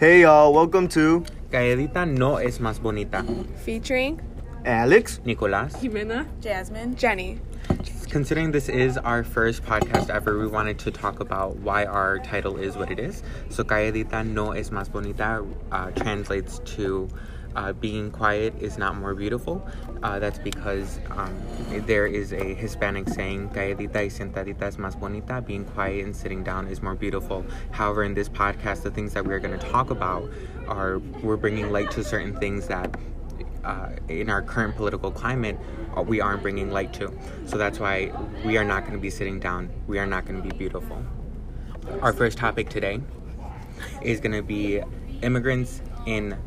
Hey y'all, welcome to Calladita no es más bonita. featuring Alex. Nicolas. Jimena, Jasmine. Jenny. Considering this is our first podcast ever, we wanted to talk about why our title is what it is. So, Calladita no es más bonita uh, translates to uh, being quiet is not more beautiful. Uh, that's because um, there is a Hispanic saying, Calladita y sentadita es más bonita. Being quiet and sitting down is more beautiful. However, in this podcast, the things that we're going to talk about are we're bringing light to certain things that uh, in our current political climate, uh, we aren't bringing light to. So that's why we are not going to be sitting down. We are not going to be beautiful. Our first topic today is going to be immigrants in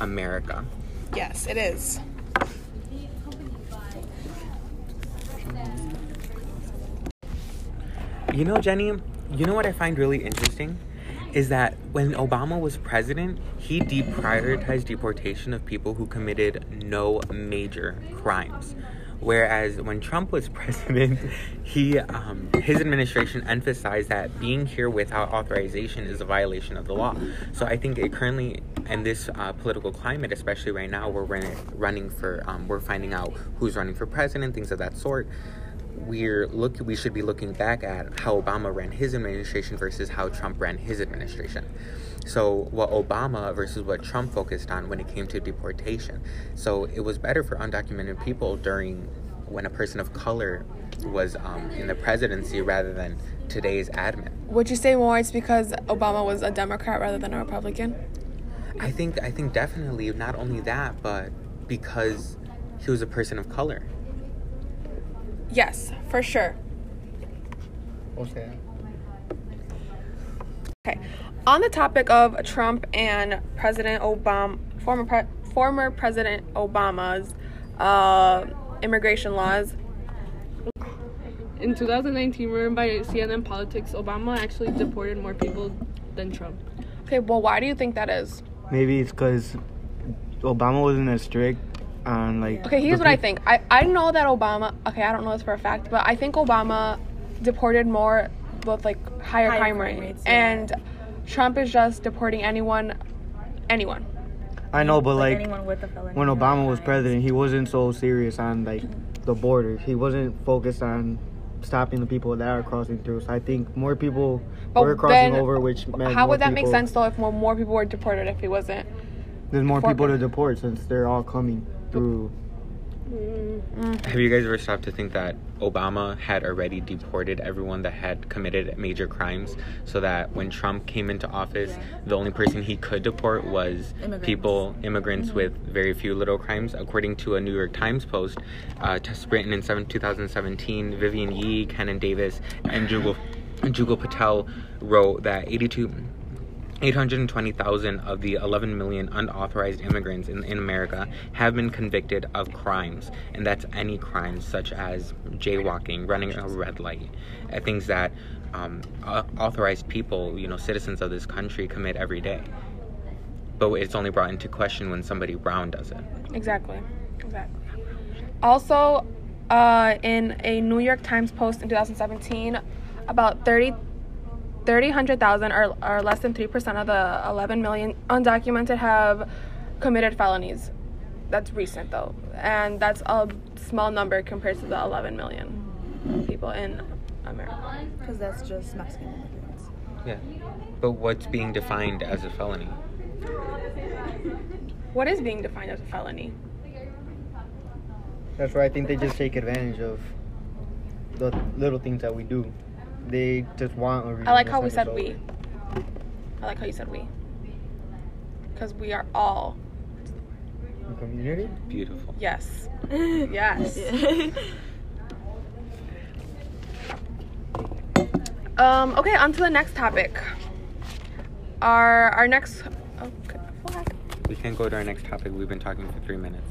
America. Yes, it is. You know, Jenny, you know what I find really interesting? Is that when Obama was president, he deprioritized deportation of people who committed no major crimes. Whereas when Trump was president, he um, his administration emphasized that being here without authorization is a violation of the law. So I think it currently in this uh, political climate, especially right now, we're running, running for um, we're finding out who's running for president, things of that sort we're look we should be looking back at how Obama ran his administration versus how Trump ran his administration. So what Obama versus what Trump focused on when it came to deportation. So it was better for undocumented people during when a person of color was um, in the presidency rather than today's admin. Would you say more it's because Obama was a Democrat rather than a Republican? I think I think definitely not only that, but because he was a person of color. Yes, for sure. Okay. Okay, on the topic of Trump and President Obama, former pre- former President Obama's uh, immigration laws, In 2019, written by CNN Politics, Obama actually deported more people than Trump. okay, well, why do you think that is? Maybe it's because Obama wasn't as strict on like. Okay, here's the what I think. I, I know that Obama, okay, I don't know this for a fact, but I think Obama deported more with like higher, Higher crime, crime rate. rates, yeah. And Trump is just deporting anyone, anyone. I know, but like anyone with a when Obama was president, he wasn't so serious on like the border. He wasn't focused on stopping the people that are crossing through. So I think more people But were crossing then, over, which meant How would that make sense though if more, more people were deported if he wasn't? There's more for- people to deport since they're all coming through. Have you guys ever stopped to think that Obama had already deported everyone that had committed major crimes so that when Trump came into office, the only person he could deport was Immigrants. people, immigrants with very few little crimes? According to a New York Times post, uh, written in seven, 2017, Vivian Yee, Kenan Davis, and Jugal, Jugal Patel wrote that 82. 820,000 of the 11 million unauthorized immigrants in, in America have been convicted of crimes, and that's any crimes such as jaywalking, running a red light, uh, things that um, authorized people, you know, citizens of this country commit every day. But it's only brought into question when somebody brown does it. Exactly. Exactly. Also, uh, in a New York Times post in 2017, about 30, 30 100,000 or, or less than 3% of the 11 million undocumented have committed felonies. That's recent though. And that's a small number compared to the 11 million people in America. Because that's just Mexican immigrants. Yeah. But what's being defined as a felony? What is being defined as a felony? That's why I think they just take advantage of the little things that we do. They just want a reason I like how we said us we. I like how you said we. Because we are all. The community. Beautiful. Yes. yes. Um, okay, on to the next topic. Our our next okay. We can't go to our next topic. We've been talking for three minutes.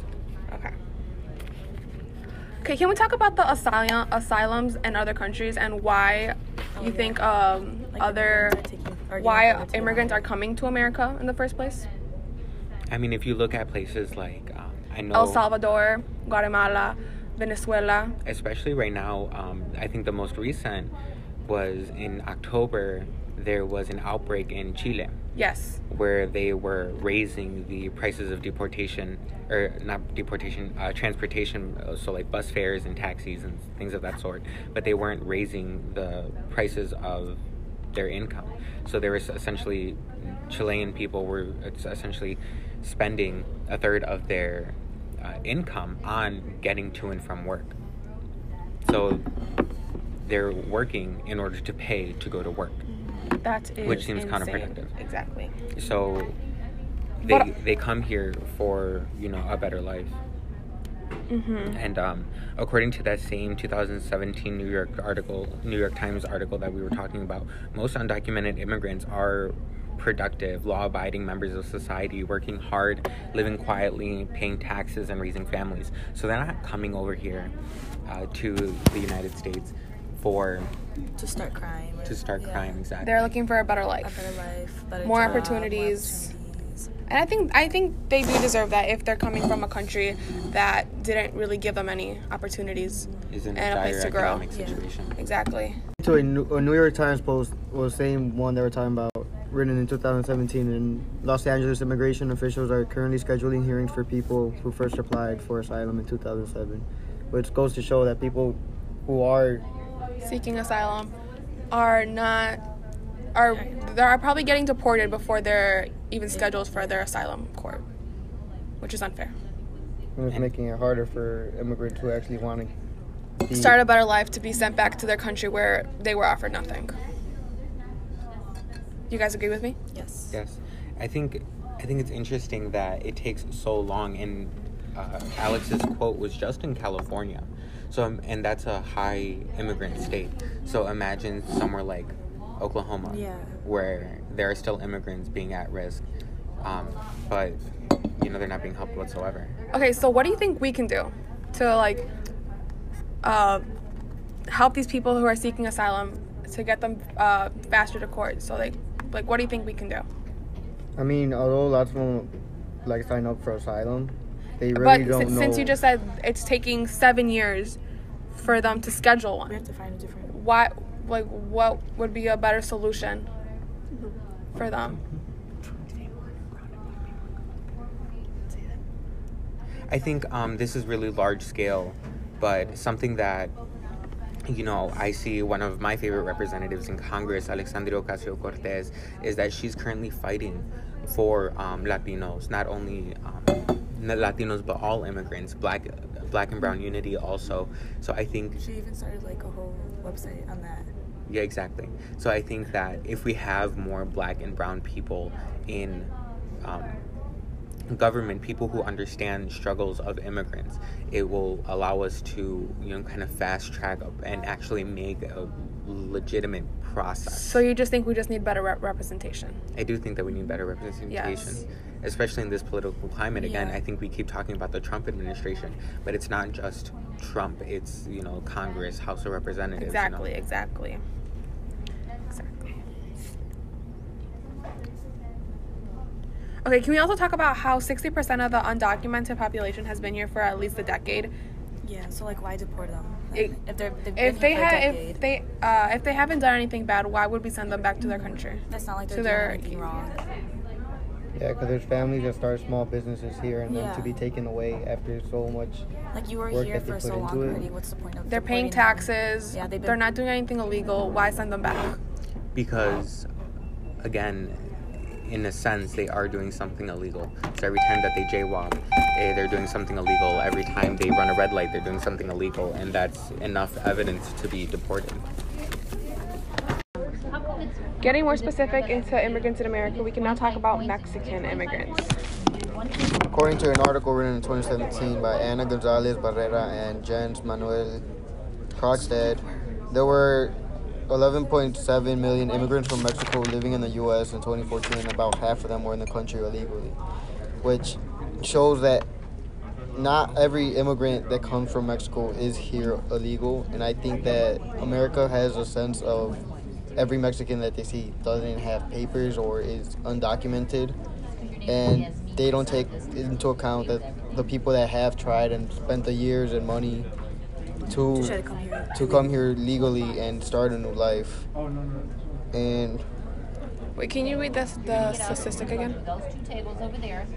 Okay. Okay, can we talk about the asylum asylums in other countries and why Oh, you yeah. think um Like, other they're taking- arguing why for it too immigrants are coming to America in the first place? I mean, if you look at places like, um, I know. El Salvador, Guatemala, Venezuela. especially right now um, i think the most recent was in october there was an outbreak in Chile. Yes. where they were raising the prices of deportation or not deportation uh, transportation uh, so like bus fares and taxis and things of that sort but they weren't raising the prices of their income. So there was essentially chilean people were essentially spending a third of their uh, income on getting to and from work. So they're working in order to pay to go to work That is Which seems insane. counterproductive. Exactly. so they But- they come here for you know a better life Mm-hmm. and um, according to that same 2017 New York article, New York Times article that we were talking about, most undocumented immigrants are productive, law-abiding members of society, working hard, living quietly, paying taxes, and raising families. So they're not coming over here uh, to the United States for To start crime. or- to start yeah. crime. Exactly. They're looking for a better A life. better life, better More job, opportunities. More opportunities. And I think I think they do deserve that if they're coming from a country that didn't really give them any opportunities. Is in and a place to grow. economic Yeah. Exactly. To a New, a New York Times post was the same one they were talking about, written in 2017. and Los Angeles, immigration officials are currently scheduling hearings for people who first applied for asylum in 2007, which goes to show that people who are Seeking asylum are not are they're probably getting deported before they're even scheduled for their asylum court, which is unfair. it's making it harder for immigrants who actually want to be, Start a better life to be sent back to their country where they were offered nothing. You guys agree with me? Yes. Yes, I think I think it's interesting that it takes so long. And uh, Alex's quote was just in California, so um, and that's a high immigrant state. So imagine somewhere like Oklahoma, Yeah. where there are still immigrants being at risk, um, but you know they're not being helped whatsoever. Okay, so what do you think we can do to like uh, help these people who are seeking asylum to get them uh, faster to court? So like, like what do you think we can do? I mean, although lots of them like sign up for asylum, they really but don't si- know. since you just said it's taking seven years for them to schedule one, We one, have to find a different. why? Like, what would be a better solution for them? I think um, this is really large scale, but something that you know I see one of my favorite representatives in Congress, Alexandria Ocasio Cortez, is that she's currently fighting for um, Latinos, not only um, not Latinos but all immigrants, black, black and brown unity also. So I think She even started like a whole website on that. yeah, exactly. So I think that if we have more black and brown people in um, government, people who understand struggles of immigrants, it will allow us to, you know, kind of fast track up and actually make a legitimate process. So you just think we just need better rep- representation? I do think that we need better representation, Yes. especially in this political climate. Again, Yeah. I think we keep talking about the Trump administration, but it's not just Trump. It's you know Congress, House of Representatives. you know. Exactly, exactly. Exactly. Okay, can we also talk about how 60% of the undocumented population has been here for at least a decade? Yeah. So like, why deport them? Like, It- if they're they've been If they here had, if they, uh, if they haven't done anything bad, why would we send them back to their country? that's not like to they're their- doing anything wrong. yeah, because there's families that start small businesses here, and then Yeah. to be taken away after so much. Like you were Work here that for so long already. What's the point of? They're paying deporting them? taxes. Yeah, they've They're not doing anything illegal. Why send them back? because again in a sense they are doing something illegal. So every time that they jaywalk eh, they're doing something illegal. Every time they run a red light they're doing something illegal and that's enough evidence to be deported. Getting more specific into immigrants in America, we can now talk about Mexican immigrants. According to an article written in 2017 by Ana Gonzalez Barrera and Jens Manuel Krogstad, there were 11.7 million immigrants from Mexico living in the U.S. in 2014, and about half of them were in the country illegally, which shows that not every immigrant that comes from Mexico is here illegal, and I think that America has a sense of every Mexican that they see doesn't have papers or is undocumented, and they don't take into account that the people that have tried and spent the years and money to To come here. to come here legally and start a new life. Oh no no no and Wait, can you read this the statistic again? Those two tables over there.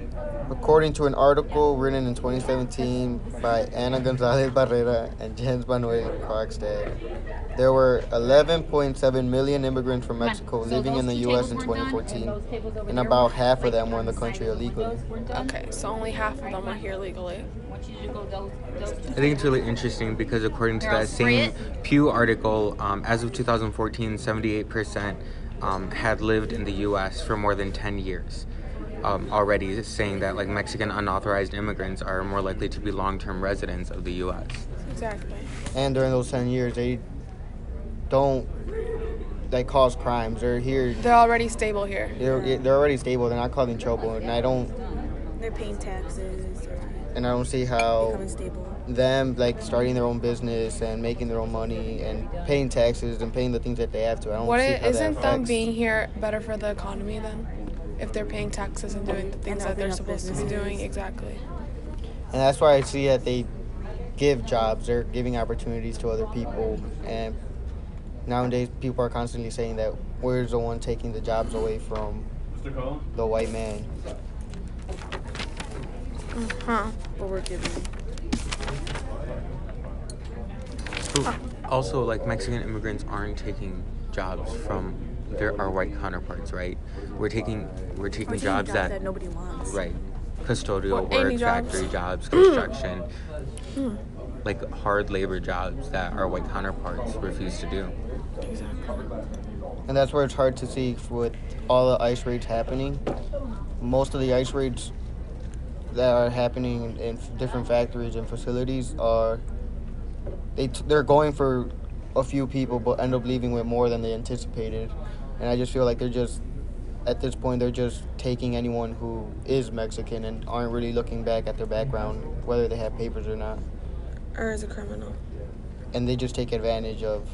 According to an article written in 2017 by Ana Gonzalez Barrera and Jens Manuel Krogstad, there were 11.7 million immigrants from Mexico So living in the U.S. in tables weren't done, 2014, those tables over and about half of them were in the country illegally. Those weren't done. Okay, so only half of them are here legally. I want you to go those, those I think it's really interesting because according to Here, that spray same Pew article, um, as of 2014, 78% um, had lived in the U.S. for more than 10 years. Um, already saying that like Mexican unauthorized immigrants are more likely to be long-term residents of the U.S. Exactly. And during those 10 years, they don't like cause crimes. They're here. They're already stable here. They're, they're already stable. They're not causing trouble, and I don't They're paying taxes or and I don't see how them like starting their own business and making their own money and paying taxes and paying the things that they have to. I don't What see i- how that isn't them being here better for the economy then? If they're paying taxes and doing the things that they're opening up supposed to be doing, exactly. And that's why I see that they give jobs. They're giving opportunities to other people. And nowadays, people are constantly saying that we're the one taking the jobs away from the white man. Huh. But we're giving. But also, like Mexican immigrants aren't taking jobs from their our white counterparts, right? We're taking we're taking We're taking jobs, that, nobody wants. right, custodial What, work, jobs? factory jobs, hmm. construction, hmm. like hard labor jobs that our white counterparts refuse to do. Exactly. And that's where it's hard to see with all the ice raids happening. Most of the ice raids that are happening in different factories and facilities are they t- they're going for a few people but end up leaving with more than they anticipated. And I just feel like they're just at this point they're just taking anyone who is Mexican and aren't really looking back at their background whether they have papers or not. Or as a criminal. and they just take advantage of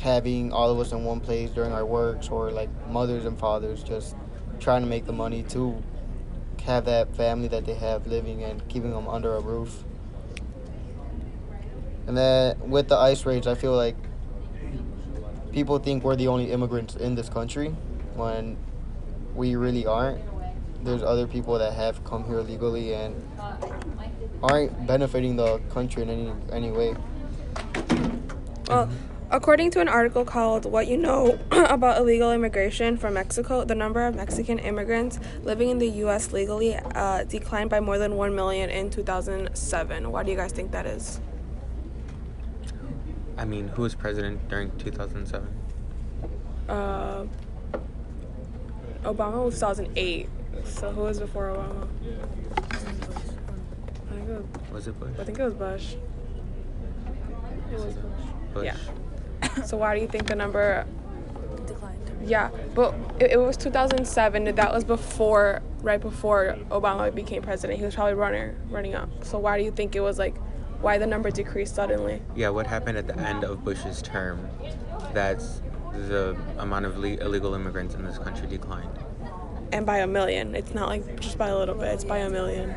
having all of us in one place during our works or like mothers and fathers just trying to make the money to have that family that they have living and keeping them under a roof. And then with the ice raids, I feel like people think we're the only immigrants in this country when we really aren't. There's other people that have come here legally and aren't benefiting the country in any any way. Well, according to an article called What You Know About Illegal Immigration from Mexico, the number of Mexican immigrants living in the U.S. legally uh, declined by more than 1 million in 2007. Why do you guys think that is? I mean, who was president during 2007? Uh, Obama was 2008. So who was before Obama? I think it was, Was it Bush? I think it was Bush. It was Bush. Bush. Yeah. So why do you think the number Declined. Yeah, but it, it was 2007. That was before, right before Obama became president. He was probably running, running up. So why do you think it was like, why the number decreased suddenly? Yeah, what happened at the end of Bush's term? That's the amount of le- illegal immigrants in this country declined. And by a million. It's not like just by a little bit. It's by a million.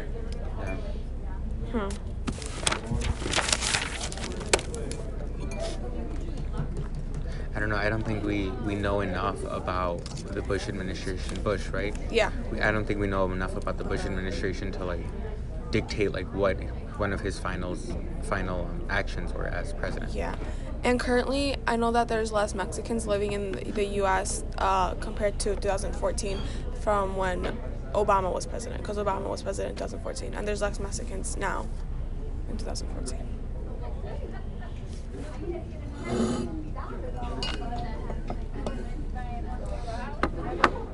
Yeah. Huh. I don't know. I don't think we, we know enough about the Bush administration. Bush, right? Yeah. We, I don't think we know enough about the Bush administration to like dictate like what one of his finals final um, actions were as president. Yeah. And currently, I know that there's less Mexicans living in the- U.S. Uh, compared to 2014 from when Obama was president, because Obama was president in 2014. And there's less Mexicans now in 2014.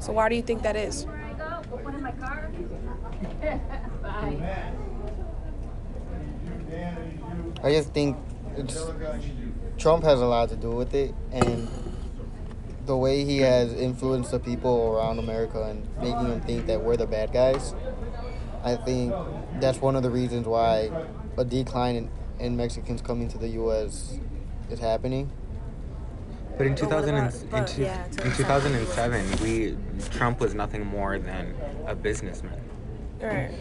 So why do you think that is? I just think Trump has a lot to do with it, and the way he has influenced the people around America and making them think that we're the bad guys. I think that's one of the reasons why a decline in, in Mexicans coming to the U.S. is happening. But in 2000 and, in, but, two, yeah, in 2007, we Trump was nothing more than a businessman. Right.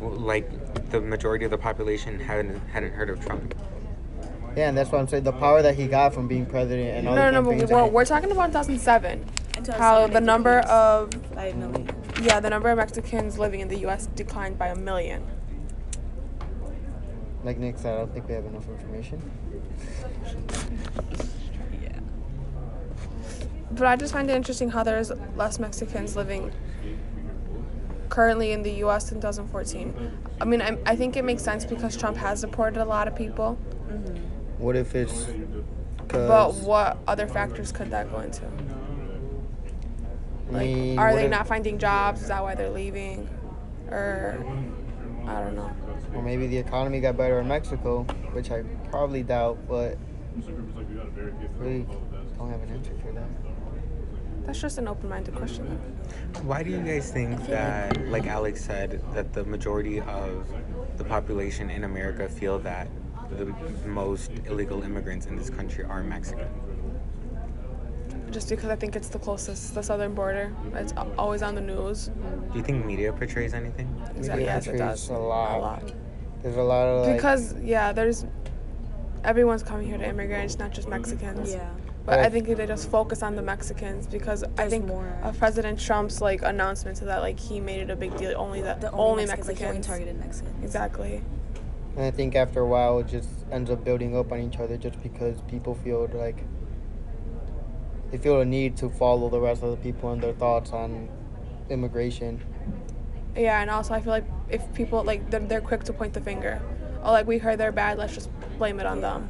Like the majority of the population hadn't hadn't heard of Trump. Yeah, and that's why I'm saying the power that he got from being president and all No, no, no. But campaigns we're, we're talking about 2007. How the number of by a million. yeah the number of Mexicans living in the U.S. declined by a million. Like Nick said, I don't think we have enough information. Yeah. But I just find it interesting how there's less Mexicans living currently in the U.S. in 2014. I mean, I, I think it makes sense because Trump has deported a lot of people. Mm-hmm. What if it's because But what other factors could that go into? Like, mean, are they if- not finding jobs? Is that why they're leaving? Or I don't know. Or maybe the economy got better in Mexico, which I probably doubt, but we don't have an answer for that. That's just an open-minded question. Why do you guys think that, like Alex said, that the majority of the population in America feel that the most illegal immigrants in this country are Mexican? Just because I think it's the closest, the southern border. It's always on the news. Do you think media portrays anything? Exactly. Yes, it does. a lot. A lot. There's a lot of like, Because yeah, there's everyone's coming here to immigrate. It's not just Mexicans. Yeah. But I think they just focus on the Mexicans because I think more. of President Trump's like announcement to that like he made it a big deal only that The only, only, Mexicans. Like, he only Mexicans. targeted Mexicans. Exactly. and I think after a while it just ends up building up on each other just because people feel like they feel a need to follow the rest of the people and their thoughts on immigration. Yeah, and also I feel like if people like they're, they're quick to point the finger. Oh, like we heard they're bad. Let's just blame it on them.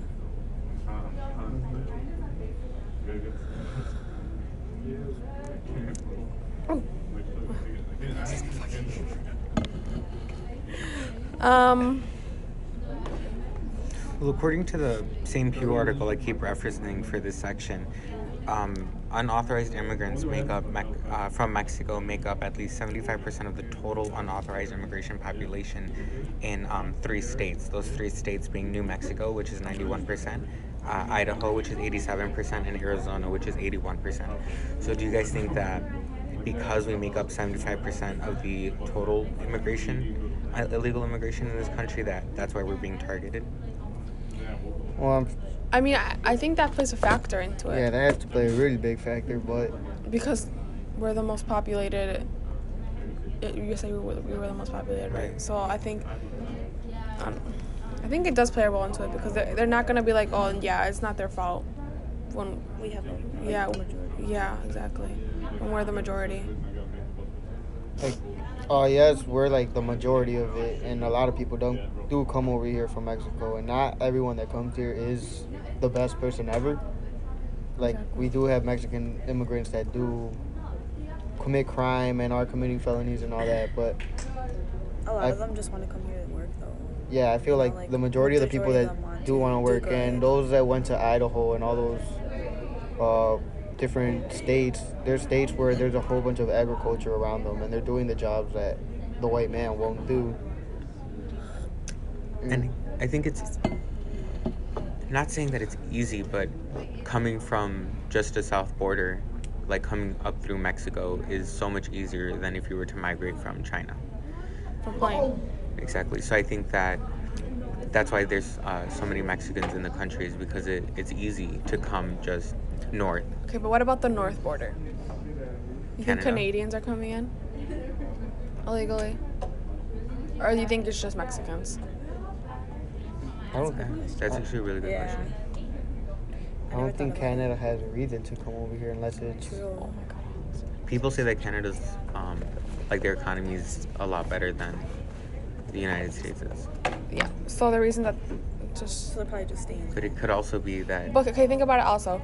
Um. Well, according to the same Pew article I keep referencing for this section, um, unauthorized immigrants make up uh, from Mexico make up at least 75% of the total unauthorized immigration population in um, three states. Those three states being New Mexico, which is 91%, uh, Idaho, which is 87%, and Arizona, which is 81%. So, do you guys think that because we make up 75% of the total immigration, uh, illegal immigration in this country, that that's why we're being targeted? Well, I'm, I mean, I, I think that plays a factor into it yeah, that has to play a really big factor, but because we're the most populated. it- You said we were, we were the most populated, right? Right. So I think, um, I think it does play a role into it because they're, they're not gonna be like, oh yeah, it's not their fault. When We have a yeah, the majority. yeah, exactly. When we're the majority. like, oh yes, we're like the majority of it, and a lot of people don't do come over here from Mexico, and not everyone that comes here is the best person ever. Like we do have Mexican immigrants that do commit crime and are committing felonies and all that, but A lot I- of them just want to come here and work, though. yeah, I feel You know, like, like, the majority of the people that do want to work, and those that went to Idaho and all those uh, different states, there's states where there's a whole bunch of agriculture around them, and they're doing the jobs that the white man won't do. And I think it's not saying that it's easy, but coming from just the south border, like coming up through Mexico, is so much easier than if you were to migrate from China. From playing. Exactly. So I think that that's why there's uh, so many Mexicans in the country is because it, it's easy to come just north. Okay, but what about the north border? You think Canadians are coming in illegally, or do you think it's just Mexicans? I don't, That's actually a really good Yeah. question. I don't think Canada has a reason to come over here unless it's. Oh my god. People say that Canada's um, like their economy is a lot better than the United States is, Yeah. So the reason that just So they're probably just staying. but it could also be that But okay, think about it also.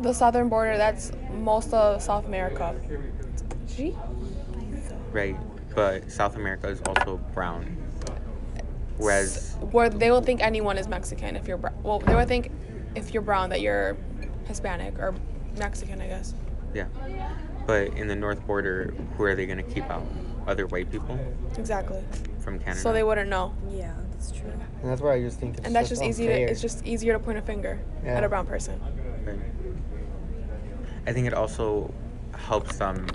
The southern border, that's most of South America. Gee? right, but South America is also brown, whereas Where they will think anyone is Mexican if you're brown. Well, they would think if you're brown that you're Hispanic or Mexican, I guess. yeah, but in the north border, who are they going to keep out? Other white people Exactly. from Canada. So they wouldn't know. Yeah, that's true. And that's why I just think it's And that's just easy to, it's just easier to point a finger Yeah. at a brown person. Right. I think it also helps them.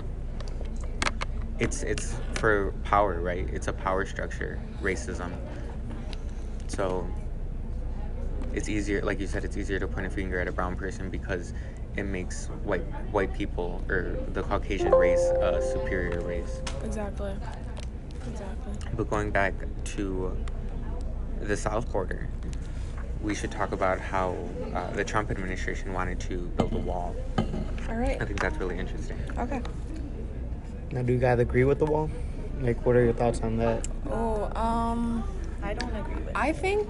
It's it's for power, right? It's a power structure, racism. So it's easier, like you said, it's easier to point a finger at a brown person because it makes white white people or the Caucasian race a superior race. Exactly. Exactly. But going back to the south border, we should talk about how uh, the Trump administration wanted to build a wall. All right. I think that's really interesting. Okay. Now, do you guys agree with the wall? Like, what are your thoughts on that? Oh, um, I don't agree with. I think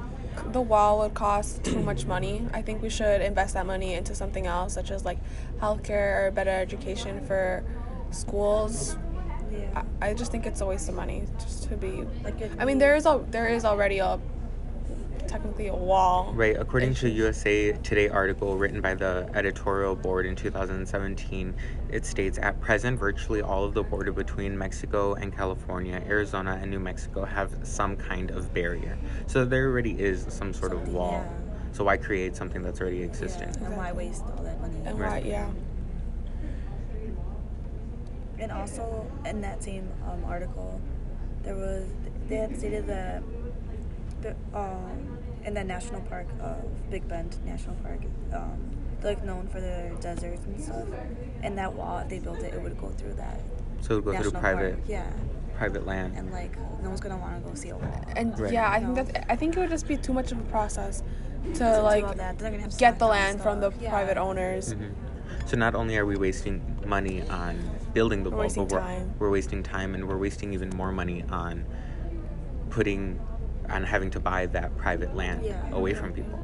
the wall would cost too much money. I think we should invest that money into something else, such as like healthcare or better education for schools. yeah. I, I just think it's a waste of money just to be. Like if I mean, there is a there is already a technically a wall. Right, according to USA Today article written by the editorial board in 2017, it states at present virtually all of the border between Mexico and California, Arizona and New Mexico have some kind of barrier. So there already is some sort of wall. yeah. So why create something that's already existing? Yeah. And why waste all that money? And Right. why? Yeah. And also in that same um, article, there was they had stated that the um in the national park of Big Bend National Park, um, they're like known for their deserts and stuff. And that wall, if they built it, it would go through that So it would go national through private park. Yeah, private land. and like no one's gonna want to go see a wall. And Right. yeah, I think that I think it would just be too much of a process to To do like that, gonna have to get the knock down land from the. Yeah. private owners. Mhm. So not only are we wasting money on building the We're wall, but we're, we're wasting time and we're wasting even more money on putting on having to buy that private land Yeah. away from people.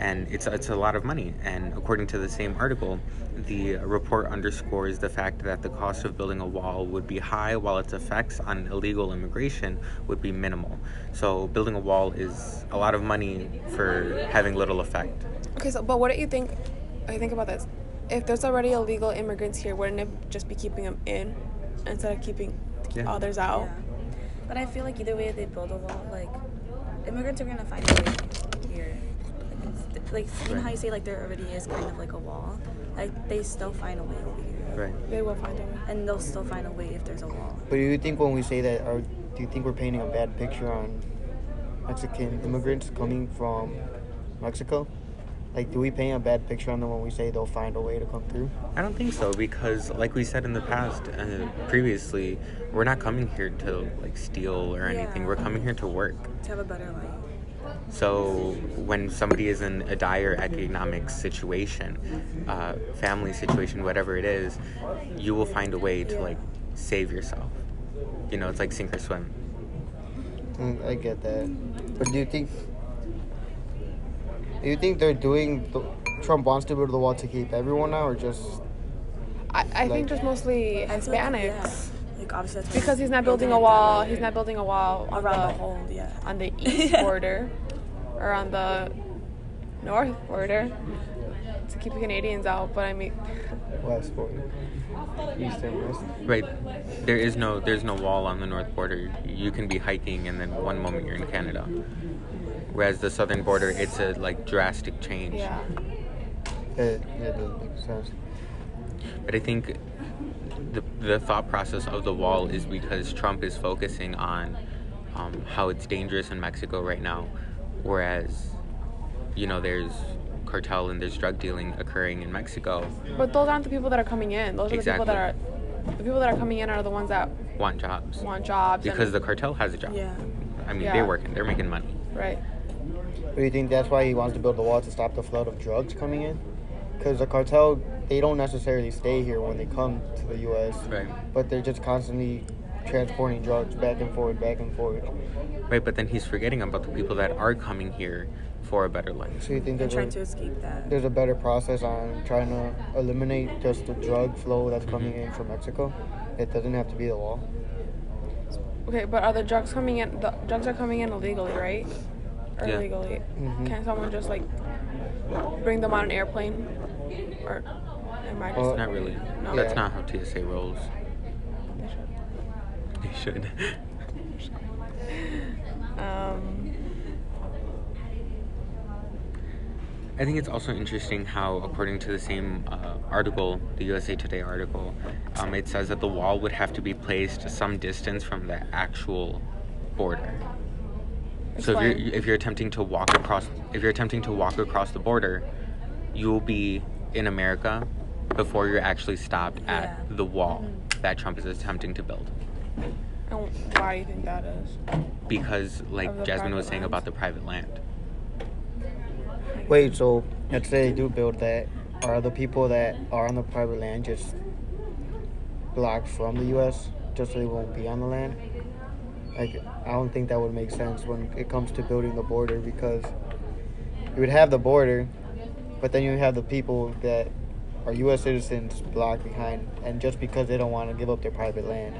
And it's it's a lot of money. And according to the same article, the report underscores the fact that the cost of building a wall would be high while its effects on illegal immigration would be minimal. So building a wall is a lot of money for having little effect. Okay, so but what do you think? I think about this. If there's already illegal immigrants here, wouldn't it just be keeping them in instead of keeping Yeah. others out? Yeah. But I feel like either way they build a wall, like immigrants are gonna find a way here. Like, like you know how you say like there already is kind of like a wall, like they still find a way over here, Right. They will find a way. and they'll still find a way if there's a wall. But do you think when we say that, or do you think we're painting a bad picture on Mexican immigrants coming from Mexico? Like, do we paint a bad picture on them when we say they'll find a way to come through? I don't think so because, like we said in the past, uh, previously, we're not coming here to like steal or anything. Yeah. We're coming here to work. To have a better life. So when somebody is in a dire economic situation, uh, family situation, whatever it is, you will find a way to Yeah. like save yourself. You know, it's like sink or swim. Mm, I get that. But do you think? Do you think they're doing? The, Trump wants to build the wall to keep everyone out, or just? I, I Like- think just mostly I feel like, Hispanics yeah, Like obviously that's because he's not building it a wall. way. He's not building a wall on around the, the whole. Yeah. on the east border or on the north border to keep the Canadians out. But I mean, West border, east and west. Right. There is no there's no wall on the north border. You can be hiking and then one moment you're in Canada. Whereas the southern border, it's a like drastic change. yeah. It, yeah, it doesn't make sense. But I think the, the thought process of the wall is because Trump is focusing on um, how it's dangerous in Mexico right now, whereas, you know, there's cartel and there's drug dealing occurring in Mexico. But those aren't the people that are coming in. Those are the people that are the people that are coming in are the ones that Want jobs want jobs. because the cartel has a job. Yeah. I mean, Yeah. they're working, they're making money. right. Do you think that's why he wants to build the wall to stop the flood of drugs coming in? Because the cartel, they don't necessarily stay here when they come to the U.S., Right. but they're just constantly transporting drugs back and forth, back and forth. Right, but then he's forgetting about the people that are coming here for a better life. So you think And there's trying a, to escape that. there's a better process on trying to eliminate just the drug flow that's coming mm-hmm. in from Mexico? It doesn't have to be the wall. Okay, but are the drugs coming in? The drugs are coming in illegally, right? Or Yeah. legally? Mhm. Can someone just like bring them on an airplane? Or am I just? Well, Not really. No. That's Yeah. not how TSA rolls. They should. um, I think it's also interesting how, according to the same uh, article, the USA Today article, um, it says that the wall would have to be placed some distance from the actual border. So if you're if you're attempting to walk across if you're attempting to walk across the border, you will be in America before you're actually stopped at Yeah. the wall mm-hmm. that Trump is attempting to build. And why do you think that is? Because, like Jasmine was saying land. about the private land. Wait, so let's say they do build that. Are the people that are on the private land just blocked from the U.S. just so they won't be on the land? Like, I don't think that would make sense when it comes to building the border because you would have the border, but then you have the people that are U.S. citizens blocked behind, and just because they don't want to give up their private land.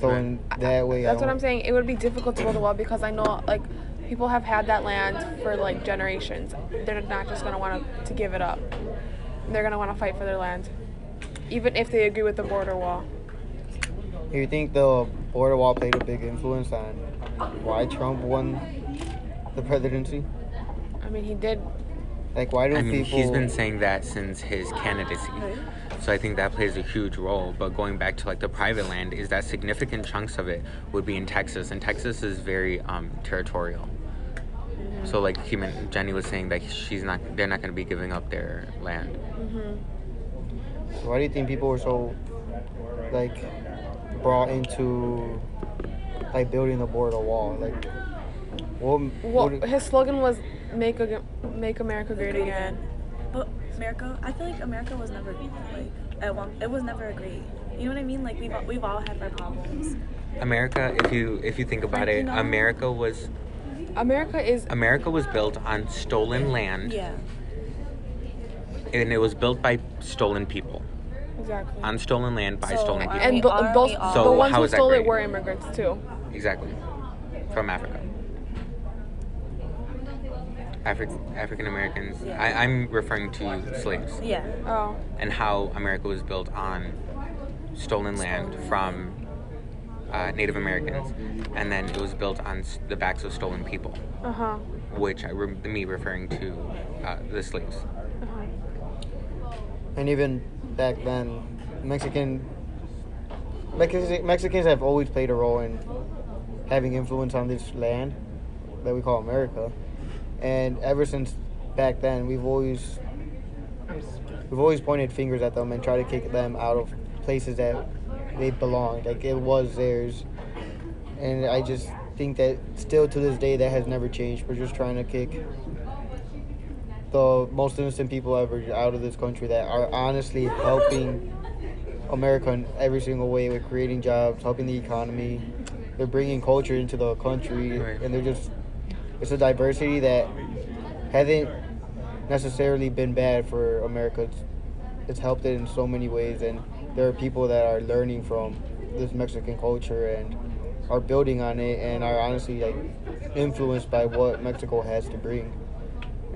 So Right. in that way, I That's what I'm saying. It would be difficult to build a wall because I know like people have had that land for like generations. They're not just gonna want to to give it up. They're gonna want to fight for their land, even if they agree with the border wall. Do you think the border wall played a big influence on why Trump won the presidency? I mean, he did. Like, why do I mean, people? he's been saying that since his candidacy. So I think that plays a huge role. But going back to like the private land, is that significant chunks of it would be in Texas, and Texas is very um, territorial. So like he meant, Jenny was saying that she's not, they're not going to be giving up their land. why do you think people were so like brought into like building the border wall? Like, what? Well, what his slogan was "Make a, Make America Great Again." But America, I feel like America was never like at one. It was never great. You know what I mean? Like we've we've all had our problems. America, if you if you think about Like, you it, know- America was America is America was built on stolen land, Yeah. and it was built by stolen people exactly. on stolen land by So, stolen people. and we- th- are those we all- the So ones how who is that stole it were immigrants too. Exactly. From Africa. Afri- African Americans. Yeah. I, I'm referring to slaves Yeah. Oh, and how America was built on stolen land from uh, Native Americans, and then it was built on s- the backs of stolen people, uh huh. which I re- me referring to uh, the slaves. Uh-huh. and even back then, Mexican Mexicans, have always played a role in having influence on this land that we call America. And ever since back then, we've always we've always pointed fingers at them and tried to kick them out of places that they belonged. Like it was theirs. And I just think that still to this day that has never changed. We're just trying to kick the most innocent people ever out of this country that are honestly helping America in every single way with creating jobs, helping the economy. They're bringing culture into the country, Right. and they're just it's a diversity that hasn't necessarily been bad for America. It's, it's helped it in so many ways, and there are people that are learning from this Mexican culture and are building on it, and are honestly like influenced by what Mexico has to bring.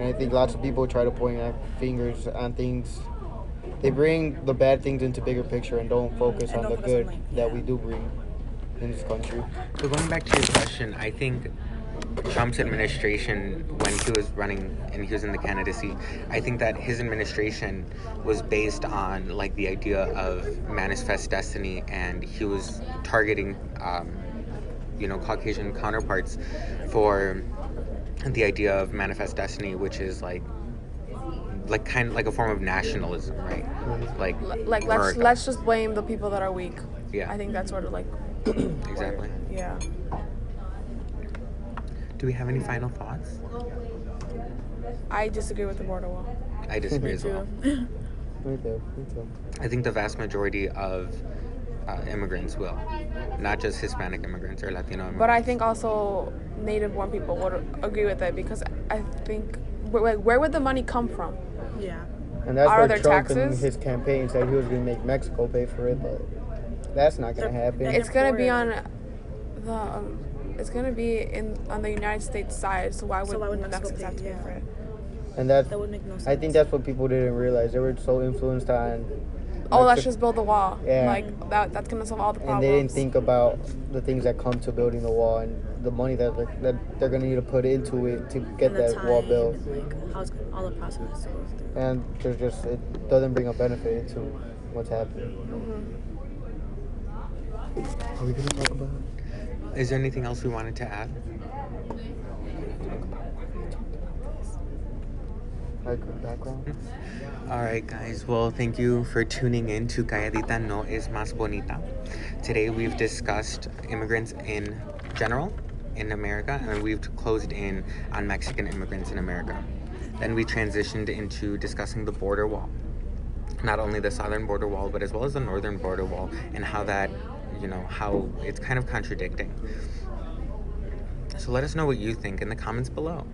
And I think lots of people try to point out fingers on things. They bring the bad things into bigger picture and don't focus And on don't the good that we do bring in this country. So going back to your question, I think Trump's administration, when he was running and he was in the candidacy, I think that his administration was based on like the idea of manifest destiny, and he was targeting, um, you know, Caucasian counterparts for the idea of manifest destiny, which is like, like kind of like a form of nationalism, right? Mm-hmm. Like, L- like let's America. let's just blame the people that are weak. Yeah. I think that's sort of like exactly. yeah. Do we have any final thoughts? I disagree with the border wall. I disagree as well. Me too. Me too. I think the vast majority of uh, immigrants will, not just Hispanic immigrants or Latino immigrants. But I think also native born people would agree with it because I think wh- like where would the money come from? Yeah. And that's Are why there Trump in taxes? his campaign said he was going to make Mexico pay for it, but that's not going to happen. It's gonna be on the um, it's gonna be in on the United States side. So why would, So why would Mexico Mexicans have to pay? pay Yeah. for it? and that's, That would make no sense. I think that's what people didn't realize. They were so influenced on. Oh, let's just build the wall. Yeah. Like that. That's gonna solve all the problems. And they didn't think about the things that come to building the wall and the money that they're, that they're going to need to put into it to get and the that wall built. and like how it's, all the process goes through. And there's just it doesn't bring a benefit to what's happening. Mm-hmm. Are we going to talk about? Is there anything else we wanted to add? Background. All right, guys. Well, thank you for tuning in to Calladita No Es Más Bonita. Today we've discussed immigrants in general in America, and we've closed in on Mexican immigrants in America. Then we transitioned into discussing the border wall. Not only the southern border wall, but as well as the northern border wall, and how that, you know, how it's kind of contradicting. So let us know what you think in the comments below.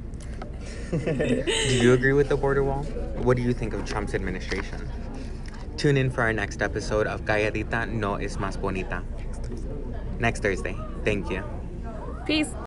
Do you agree with the border wall? What do you think of Trump's administration? Tune in for our next episode of Calladita No Es Más Bonita. Next Thursday. Thank you. Peace.